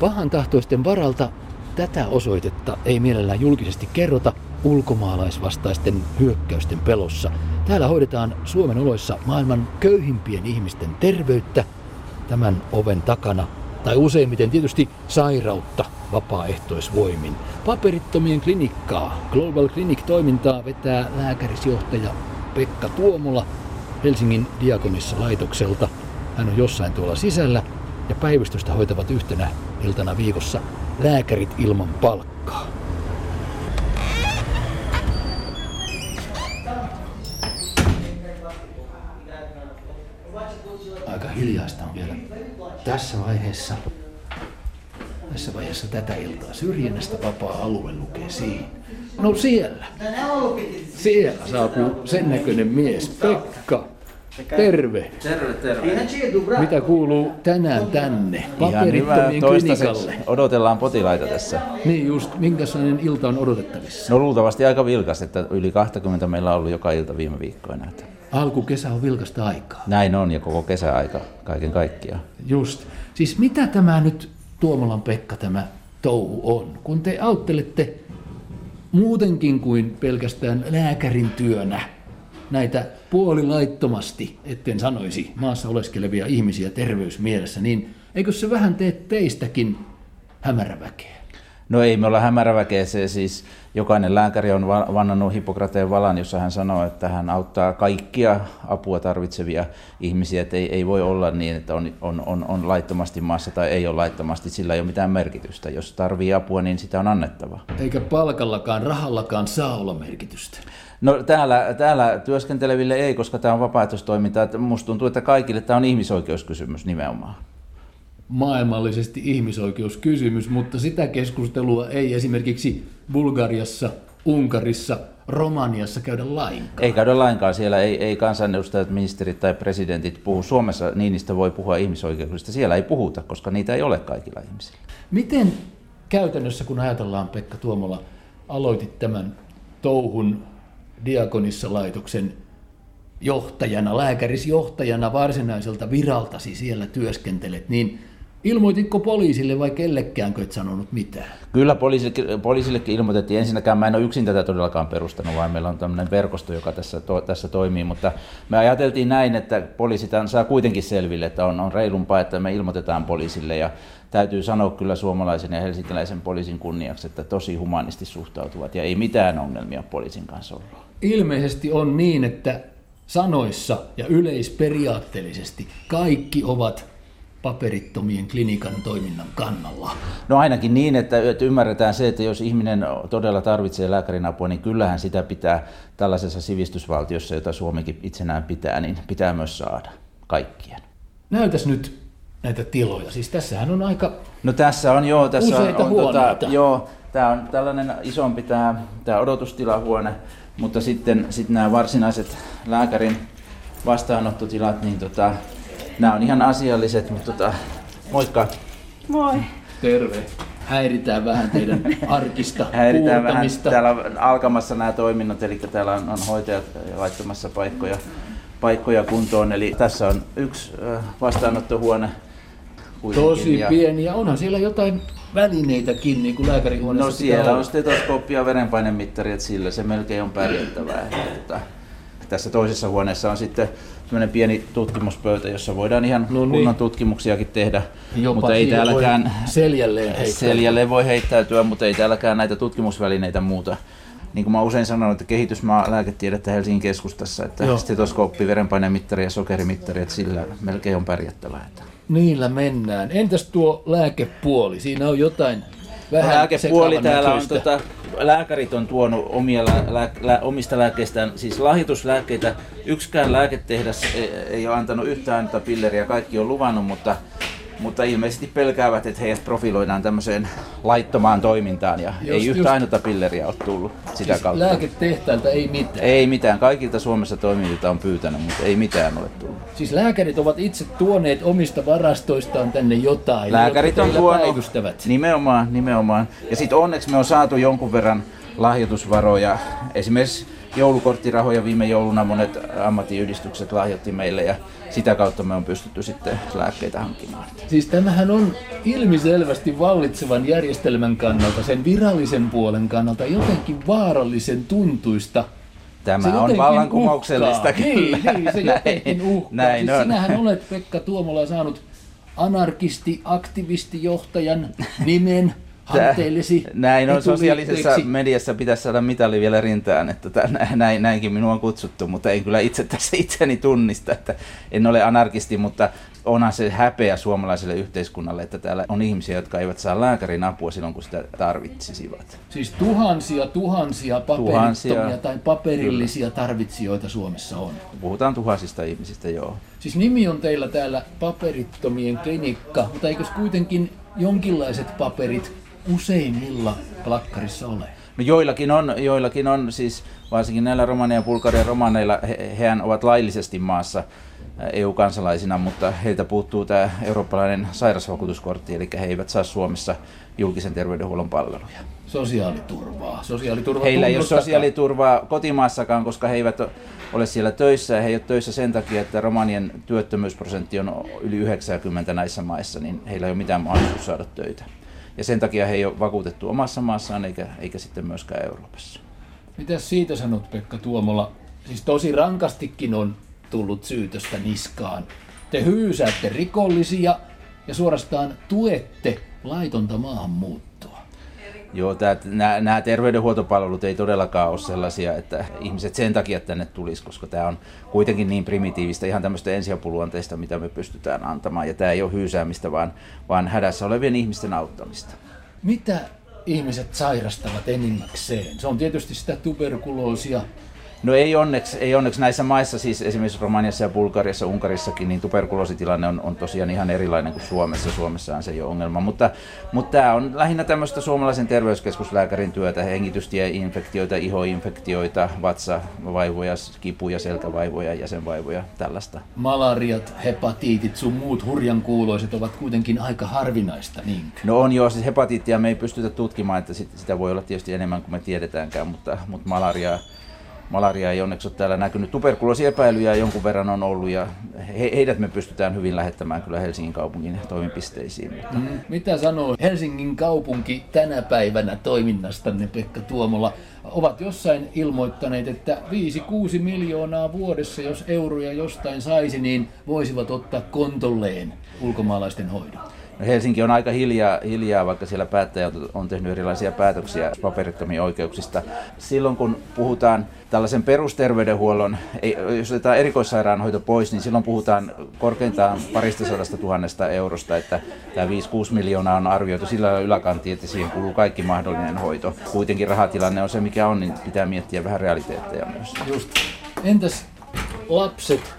Pahan tahtoisten varalta tätä osoitetta ei mielellään julkisesti kerrota ulkomaalaisvastaisten hyökkäysten pelossa. Täällä hoidetaan Suomen oloissa maailman köyhimpien ihmisten terveyttä tämän oven takana tai useimmiten tietysti sairautta vapaaehtoisvoimin. Paperittomien klinikkaa, Global Clinic-toimintaa vetää lääkärisjohtaja Pekka Tuomola Helsingin Diakonissa laitokselta. Hän on jossain tuolla sisällä ja päivystystä hoitavat yhtenä iltana viikossa lääkärit ilman palkkaa. Aika hiljaista on vielä tässä vaiheessa. Tässä vaiheessa tätä iltaa syrjinnästä vapaa-alue lukee siinä. No siellä. Siellä saapuu sen näköinen mies, Pekka. Terve. Terve, terve. Mitä kuuluu tänään tänne? Paperittomien klinikalle. Odotellaan potilaita tässä. Niin just, minkälainen ilta on odotettavissa? No luultavasti aika vilkas, että yli 20 meillä on ollut joka ilta viime viikkoina. Että Alkukesä on vilkasta aikaa. näin on ja koko kesäaika kaiken kaikkiaan. Just. Siis mitä tämä nyt, Tuomolan Pekka, tämä touhu on? Kun te auttelette muutenkin kuin pelkästään lääkärin työnä näitä puolilaittomasti, etten sanoisi, maassa oleskelevia ihmisiä terveysmielessä, niin eikö se vähän tee teistäkin hämäräväkeä? No ei me olla hämäräväkeä, se siis jokainen lääkäri on va- vannannut Hippokrateen valan, jossa hän sanoo, että hän auttaa kaikkia apua tarvitsevia ihmisiä, että ei, ei voi olla niin, että on, on, on, on laittomasti maassa tai ei ole laittomasti, sillä ei ole mitään merkitystä. Jos tarvii apua, niin sitä on annettava. Eikä palkallakaan, rahallakaan saa olla merkitystä. No täällä, täällä työskenteleville ei, koska tämä on vapaaehtoistoiminta. Että Musta tuntuu, että kaikille tämä on ihmisoikeuskysymys nimenomaan. Maailmallisesti ihmisoikeuskysymys, mutta sitä keskustelua ei esimerkiksi Bulgariassa, Unkarissa, Romaniassa käydä lainkaan. Ei käydä lainkaan siellä, ei, ei kansanedustajat, ministerit tai presidentit puhu. Suomessa niistä voi puhua ihmisoikeuksista, siellä ei puhuta, koska niitä ei ole kaikilla ihmisillä. Miten käytännössä, kun ajatellaan Pekka Tuomola, aloitit tämän touhun Diakonissa laitoksen johtajana, lääkärisjohtajana varsinaiselta viraltasi siellä työskentelet, niin ilmoititko poliisille vai kellekäänkö et sanonut mitään? Kyllä poliisille, poliisillekin ilmoitettiin, ensinnäkään mä en ole yksin tätä todellakaan perustanut, vaan meillä on tämmöinen verkosto, joka tässä, to, tässä toimii, mutta me ajateltiin näin, että poliisi tämän saa kuitenkin selville, että on, on reilumpaa, että me ilmoitetaan poliisille ja täytyy sanoa kyllä suomalaisen ja helsinkiläisen poliisin kunniaksi, että tosi humanisti suhtautuvat ja ei mitään ongelmia poliisin kanssa ollut. Ilmeisesti on niin, että sanoissa ja yleisperiaatteellisesti kaikki ovat paperittomien klinikan toiminnan kannalla. No ainakin niin, että, että ymmärretään se, että jos ihminen todella tarvitsee lääkärin apua, niin kyllähän sitä pitää tällaisessa sivistysvaltiossa, jota Suomikin itsenään pitää, niin pitää myös saada kaikkien. Näytäs nyt näitä tiloja. Siis tässähän on aika... No tässä on joo, tässä on, on tota, joo, tämä on tällainen isompi tämä, tämä odotustilahuone, mutta sitten, sitten nämä varsinaiset lääkärin vastaanottotilat, niin tota, nämä on ihan asialliset, mutta tota, moikka. Moi. Terve. Häiritään vähän teidän arkista Häiritään vähän. Täällä on alkamassa nämä toiminnot, eli täällä on, on hoitajat laittamassa paikkoja, paikkoja kuntoon. Eli tässä on yksi vastaanottohuone. kuitenkin, Tosi ja- pieni ja onhan siellä jotain välineitäkin, niin kuin lääkärihuoneessa No siellä on stetoskooppi ja verenpainemittari, että sillä se melkein on pärjättävää. Että, tota, tässä toisessa huoneessa on sitten tämmöinen pieni tutkimuspöytä, jossa voidaan ihan No niin. kunnon tutkimuksiakin tehdä, Jopa mutta ei siihen voi täälläkään seljälleen heittää. seljälle voi heittäytyä, mutta ei täälläkään näitä tutkimusvälineitä muuta. Niin kuin mä usein sanon, että kehitysmaa lääketiedettä Helsingin keskustassa, että Joo. stetoskooppi, verenpainemittari ja sokerimittari, että sillä melkein on pärjättävää. Että. Niillä mennään. Entäs tuo lääkepuoli? Siinä on jotain vähän Lääkepuoli täällä on, tota, lääkärit on tuonut omia lää, lää, omista lääkkeistään, siis lahjoituslääkkeitä. Yksikään lääketehdas ei, ei ole antanut yhtään pilleriä, kaikki on luvannut, mutta, mutta ilmeisesti pelkäävät, että heidät profiloidaan tämmöiseen laittomaan toimintaan ja Just- ei yhtä just. ainutta pilleriä ole tullut sitä Siis kautta. lääketehtailta ei mitään. Ei mitään, kaikilta Suomessa toimivilta on pyytänyt, mutta ei mitään ole tullut. Siis lääkärit ovat itse tuoneet omista varastoistaan tänne jotain, Lääkärit on tuonut, nimenomaan, nimenomaan. Ja sitten onneksi me on saatu jonkun verran lahjoitusvaroja. Esimerkiksi joulukorttirahoja viime jouluna monet ammattiyhdistykset lahjoitti meille ja sitä kautta me on pystytty sitten lääkkeitä hankkimaan. Siis tämähän on ilmiselvästi vallitsevan järjestelmän kannalta, sen virallisen puolen kannalta jotenkin vaarallisen tuntuista. Tämä on vallankumouksellista uhkaa. kyllä. Niin, niin, se jotenkin uhkaa. Näin siis on. Sinähän olet Pekka Tuomola saanut anarkisti, aktivistijohtajan nimen harteillesi. Näin on sosiaalisessa mediassa pitäisi saada mitali vielä rintään, että näin, näinkin minua on kutsuttu, mutta en kyllä itse tässä itseni tunnista, että en ole anarkisti, mutta onhan se häpeä suomalaiselle yhteiskunnalle, että täällä on ihmisiä, jotka eivät saa lääkärin apua silloin, kun sitä tarvitsisivat. Siis tuhansia, tuhansia paperittomia tuhansia, tai paperillisia kyllä. tarvitsijoita Suomessa on. Puhutaan tuhansista ihmisistä, joo. Siis nimi on teillä täällä paperittomien klinikka, mutta eikös kuitenkin jonkinlaiset paperit useimmilla plakkarissa ole? No joillakin on, joillakin on siis varsinkin näillä Romania ja Bulgarian romaneilla, he, hehän ovat laillisesti maassa EU-kansalaisina, mutta heiltä puuttuu tämä eurooppalainen sairausvakuutuskortti, eli he eivät saa Suomessa julkisen terveydenhuollon palveluja. Sosiaaliturvaa. Sosiaaliturva Heillä ei ole sosiaaliturvaa kotimaassakaan, koska he eivät ole siellä töissä ja he eivät ole töissä sen takia, että romanien työttömyysprosentti on yli 90 näissä maissa, niin heillä ei ole mitään mahdollisuutta saada töitä. Ja sen takia he ei ole vakuutettu omassa maassaan eikä, eikä sitten myöskään Euroopassa. Mitä siitä sanot Pekka Tuomola? Siis tosi rankastikin on tullut syytöstä niskaan. Te hyysäätte rikollisia ja suorastaan tuette laitonta maahanmuuttoa. Joo, nämä terveydenhuoltopalvelut ei todellakaan ole sellaisia, että ihmiset sen takia tänne tulisi, koska tämä on kuitenkin niin primitiivistä, ihan tämmöistä ensiapuluonteista, mitä me pystytään antamaan. Ja tämä ei ole hyysäämistä, vaan, vaan hädässä olevien ihmisten auttamista. Mitä ihmiset sairastavat enimmäkseen? Se on tietysti sitä tuberkuloosia, No ei onneksi, ei onneksi näissä maissa, siis esimerkiksi Romaniassa ja Bulgariassa, Unkarissakin, niin tuberkuloositilanne on, on tosiaan ihan erilainen kuin Suomessa. Suomessahan se ei ole ongelma, mutta, mutta tämä on lähinnä tämmöistä suomalaisen terveyskeskuslääkärin työtä, hengitystieinfektioita, ihoinfektioita, vatsavaivoja, kipuja, selkävaivoja, jäsenvaivoja, tällaista. Malariat, hepatiitit, sun muut hurjan kuuloiset ovat kuitenkin aika harvinaista, niin? No on joo, siis hepatiittia me ei pystytä tutkimaan, että sitä voi olla tietysti enemmän kuin me tiedetäänkään, mutta, mutta malariaa malaria ei onneksi ole täällä näkynyt. Tuberkuloosiepäilyjä jonkun verran on ollut ja he, heidät me pystytään hyvin lähettämään kyllä Helsingin kaupungin toimipisteisiin. Mutta... Mm, mitä sanoo Helsingin kaupunki tänä päivänä toiminnastanne, Pekka Tuomola? Ovat jossain ilmoittaneet, että 5-6 miljoonaa vuodessa, jos euroja jostain saisi, niin voisivat ottaa kontolleen ulkomaalaisten hoidon. Helsinki on aika hiljaa, hiljaa, vaikka siellä päättäjät on tehnyt erilaisia päätöksiä paperittomien oikeuksista. Silloin kun puhutaan tällaisen perusterveydenhuollon, jos otetaan erikoissairaanhoito pois, niin silloin puhutaan korkeintaan parista sadasta tuhannesta eurosta, että tämä 5-6 miljoonaa on arvioitu sillä yläkantiin, että siihen kuuluu kaikki mahdollinen hoito. Kuitenkin rahatilanne on se, mikä on, niin pitää miettiä vähän realiteetteja myös. Just. Entäs lapset,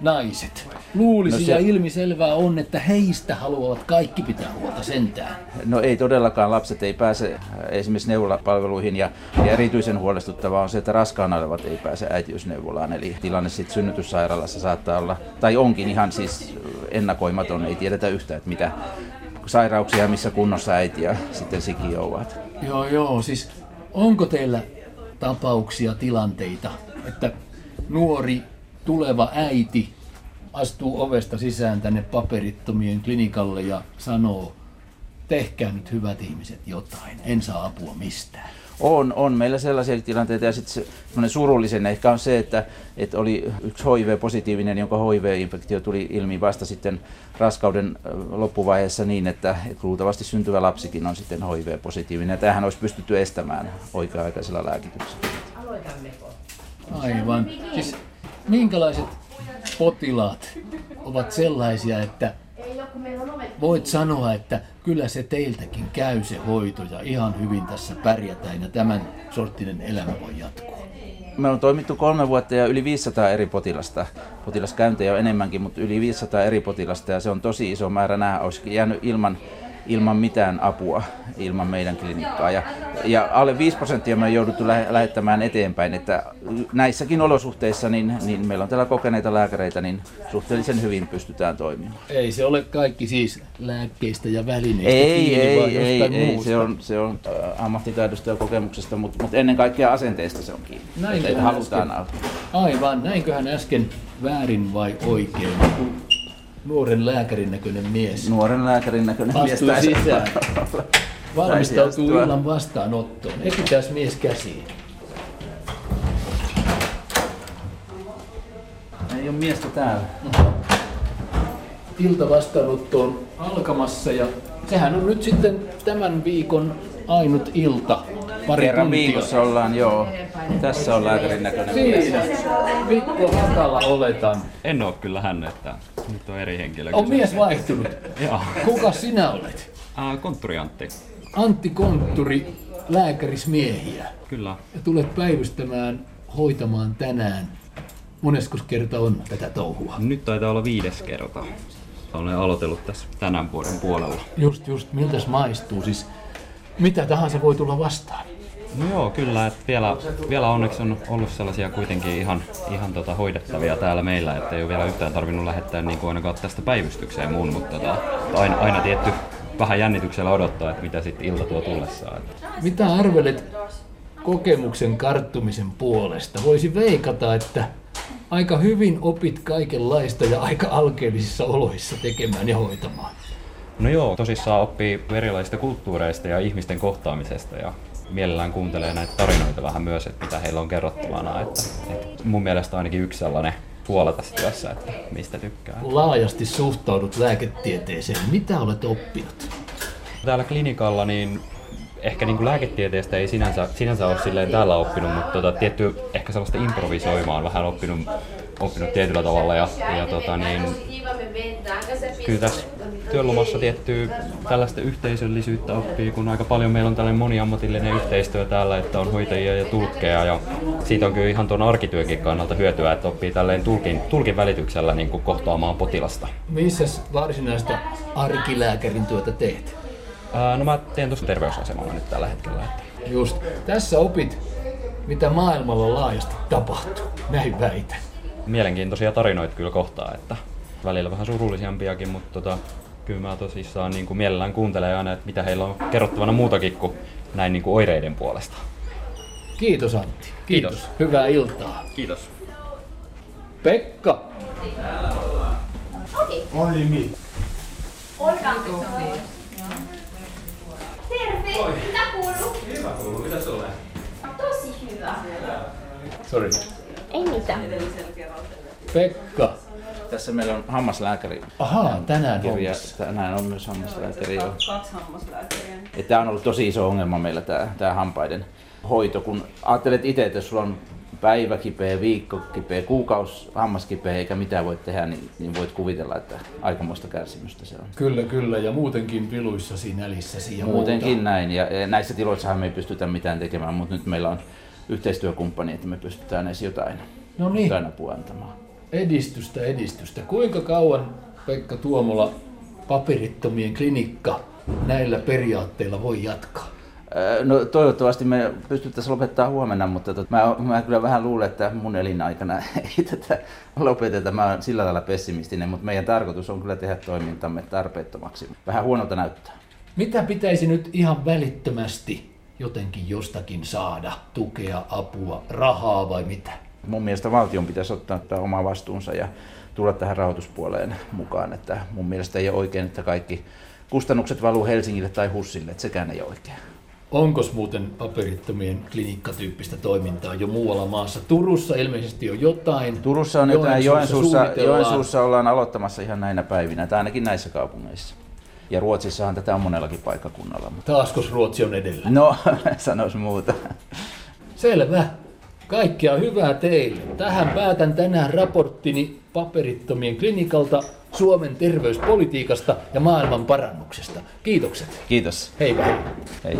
naiset? Luulisi no se, ja ilmiselvää on, että heistä haluavat kaikki pitää huolta sentään. No ei todellakaan, lapset ei pääse äh, esimerkiksi neuvolapalveluihin ja, ja erityisen huolestuttavaa on se, että raskaana olevat ei pääse äitiysneuvolaan. Eli tilanne sitten synnytyssairaalassa saattaa olla, tai onkin ihan siis ennakoimaton, ei tiedetä yhtään, että mitä sairauksia missä kunnossa äiti ja sitten siki ovat. Joo, joo, siis onko teillä tapauksia, tilanteita, että nuori tuleva äiti astuu ovesta sisään tänne paperittomien klinikalle ja sanoo, tehkää nyt hyvät ihmiset jotain, en saa apua mistään. On, on meillä sellaisia tilanteita ja sitten se surullisen ehkä on se, että, että oli yksi HIV-positiivinen, jonka HIV-infektio tuli ilmi vasta sitten raskauden loppuvaiheessa niin, että, että luultavasti syntyvä lapsikin on sitten HIV-positiivinen. Ja tämähän olisi pystytty estämään oikea-aikaisella lääkityksellä. Aivan. Siis minkälaiset potilaat ovat sellaisia, että voit sanoa, että kyllä se teiltäkin käy se hoito ja ihan hyvin tässä pärjätään ja tämän sorttinen elämä voi jatkua. Me on toimittu kolme vuotta ja yli 500 eri potilasta. Potilaskäyntejä on enemmänkin, mutta yli 500 eri potilasta ja se on tosi iso määrä. Nämä olisi jäänyt ilman ilman mitään apua, ilman meidän klinikkaa. Ja, ja alle 5 prosenttia me on jouduttu lä- lähettämään eteenpäin, että näissäkin olosuhteissa niin, niin meillä on täällä kokeneita lääkäreitä, niin suhteellisen hyvin pystytään toimimaan. Ei se ole kaikki siis lääkkeistä ja välineistä Ei, kiinni, ei, vaan ei, ei, muusta. se on, se on äh, ammattitaidosta ja kokemuksesta, mutta, mutta ennen kaikkea asenteista se on kiinni. Näin että, että hän halutaan äsken- auttaa. Aivan, näinköhän äsken väärin vai oikein? Nuoren lääkärin näköinen mies Nuoren lääkärin näköinen mies astui sisään. Valmistautuu illan vastaanottoon. Ekytäs mies käsiin. Ei ole miestä täällä. Ilta vastaanotto on alkamassa ja sehän on nyt sitten tämän viikon ainut ilta. Pari Kerran tuntia. viikossa ollaan, joo. Tässä on lääkärin näköinen mies. Siinä. Mikko Hakala oletan. En oo kyllä hän, että nyt on eri henkilö. On mies vaihtunut. Joo. Kuka sinä olet? Ää, konttori Antti. Antti Kontturi, lääkärismiehiä. Kyllä. Ja tulet päivystämään, hoitamaan tänään. Moneskos kerta on tätä touhua? Nyt taitaa olla viides kerta. Olen aloitellut tässä tänään vuoden puolella. Just, just, miltäs maistuu? Siis mitä tahansa voi tulla vastaan. No joo, kyllä. Että vielä, vielä onneksi on ollut sellaisia kuitenkin ihan, ihan tota hoidettavia täällä meillä, että ei ole vielä yhtään tarvinnut lähettää niin kuin ainakaan tästä päivystykseen mun, mutta tota, aina, aina tietty vähän jännityksellä odottaa, että mitä sitten ilta tuo tullessaan. Mitä arvelet kokemuksen karttumisen puolesta? Voisi veikata, että aika hyvin opit kaikenlaista ja aika alkeellisissa oloissa tekemään ja hoitamaan. No joo, tosissaan oppii erilaisista kulttuureista ja ihmisten kohtaamisesta ja mielellään kuuntelee näitä tarinoita vähän myös, että mitä heillä on kerrottavana. Että, että mun mielestä ainakin yksi sellainen puola tässä työssä, että mistä tykkää. Laajasti suhtaudut lääketieteeseen. Mitä olet oppinut? Täällä klinikalla niin ehkä niin kuin lääketieteestä ei sinänsä, sinänsä ole silleen täällä oppinut, mutta tota, tietty ehkä sellaista improvisoimaan vähän oppinut, oppinut tietyllä tavalla ja, ja tota, niin, kyllä tässä työlomassa tiettyä tällaista yhteisöllisyyttä oppii, kun aika paljon meillä on tällainen moniammatillinen yhteistyö täällä, että on hoitajia ja tulkkeja ja siitä on kyllä ihan tuon arkityökin kannalta hyötyä, että oppii tälleen tulkin, tulkin välityksellä niin kuin kohtaamaan potilasta. Missä varsinaista arkilääkärin työtä teet? Ää, no mä teen tuossa terveysasemalla nyt tällä hetkellä. Että Just. Tässä opit, mitä maailmalla laajasti tapahtuu. Näin väitän. Mielenkiintoisia tarinoita kyllä kohtaa, että välillä vähän surullisiampiakin, mutta tota, kyllä mä tosissaan niin kuin mielellään kuuntelen aina, että mitä heillä on kerrottavana muutakin kuin näin niin kuin oireiden puolesta. Kiitos Antti. Kiitos. Kiitos. Hyvää iltaa. Kiitos. Pekka. Terve! Mitä kuuluu? Hyvä kuuluu. Mitä sulle? Tosi hyvä. Sorry. Ei mitään. Pekka. Tässä meillä on hammaslääkäri. Ahaa, tänään Kirja. hommassa. Tänään on myös hammaslääkäri. joo. Kaksi hammaslääkäriä. Ja Tämä on ollut tosi iso ongelma meillä tämä, tämä hampaiden hoito, kun ajattelet itse, että jos sulla on päivä kipeä, viikko kipeä, kuukausi hammas kipeä eikä mitään voi tehdä, niin, niin voit kuvitella, että aikamoista kärsimystä se on. Kyllä, kyllä. Ja muutenkin viluissasi, nälissäsi ja Muutenkin muuta. näin, ja ja näissä tiloissahan me ei pystytä mitään tekemään, mutta nyt meillä on yhteistyökumppani, että me pystytään edes jotain, No niin, jotain apua antamaan. Edistystä, edistystä. Kuinka kauan Pekka Tuomola paperittomien klinikka näillä periaatteilla voi jatkaa? Öö, No toivottavasti me pystyttäisiin lopettaa huomenna, mutta tot, mä, mä kyllä vähän luulen, että mun elinaikana ei tätä lopeteta. Mä oon sillä lailla pessimistinen, mutta meidän tarkoitus on kyllä tehdä toimintamme tarpeettomaksi. Vähän huonolta näyttää. Mitä pitäisi nyt ihan välittömästi jotenkin jostakin saada? Tukea, apua, rahaa vai mitä? Mun mielestä valtion pitäisi ottaa tämä oma vastuunsa ja tulla tähän rahoituspuoleen mukaan. Että mun mielestä ei ole oikein, että kaikki kustannukset valuu Helsingille tai Hussille, että sekään ei ole oikein. Onko muuten paperittomien klinikkatyyppistä toimintaa jo muualla maassa? Turussa ilmeisesti on jotain. Turussa on jotain, Joensuussa Joensuussa, ollaan aloittamassa ihan näinä päivinä, tai ainakin näissä kaupungeissa. Ja Ruotsissahan tätä on monellakin paikkakunnalla. Mutta... Taasko Ruotsi on edellä? No, sanois muuta. Selvä. Kaikkea hyvää teille. Tähän päätän tänään raporttini paperittomien klinikalta, Suomen terveyspolitiikasta ja maailman parannuksesta. Kiitokset. Kiitos. Hei hei. Hei.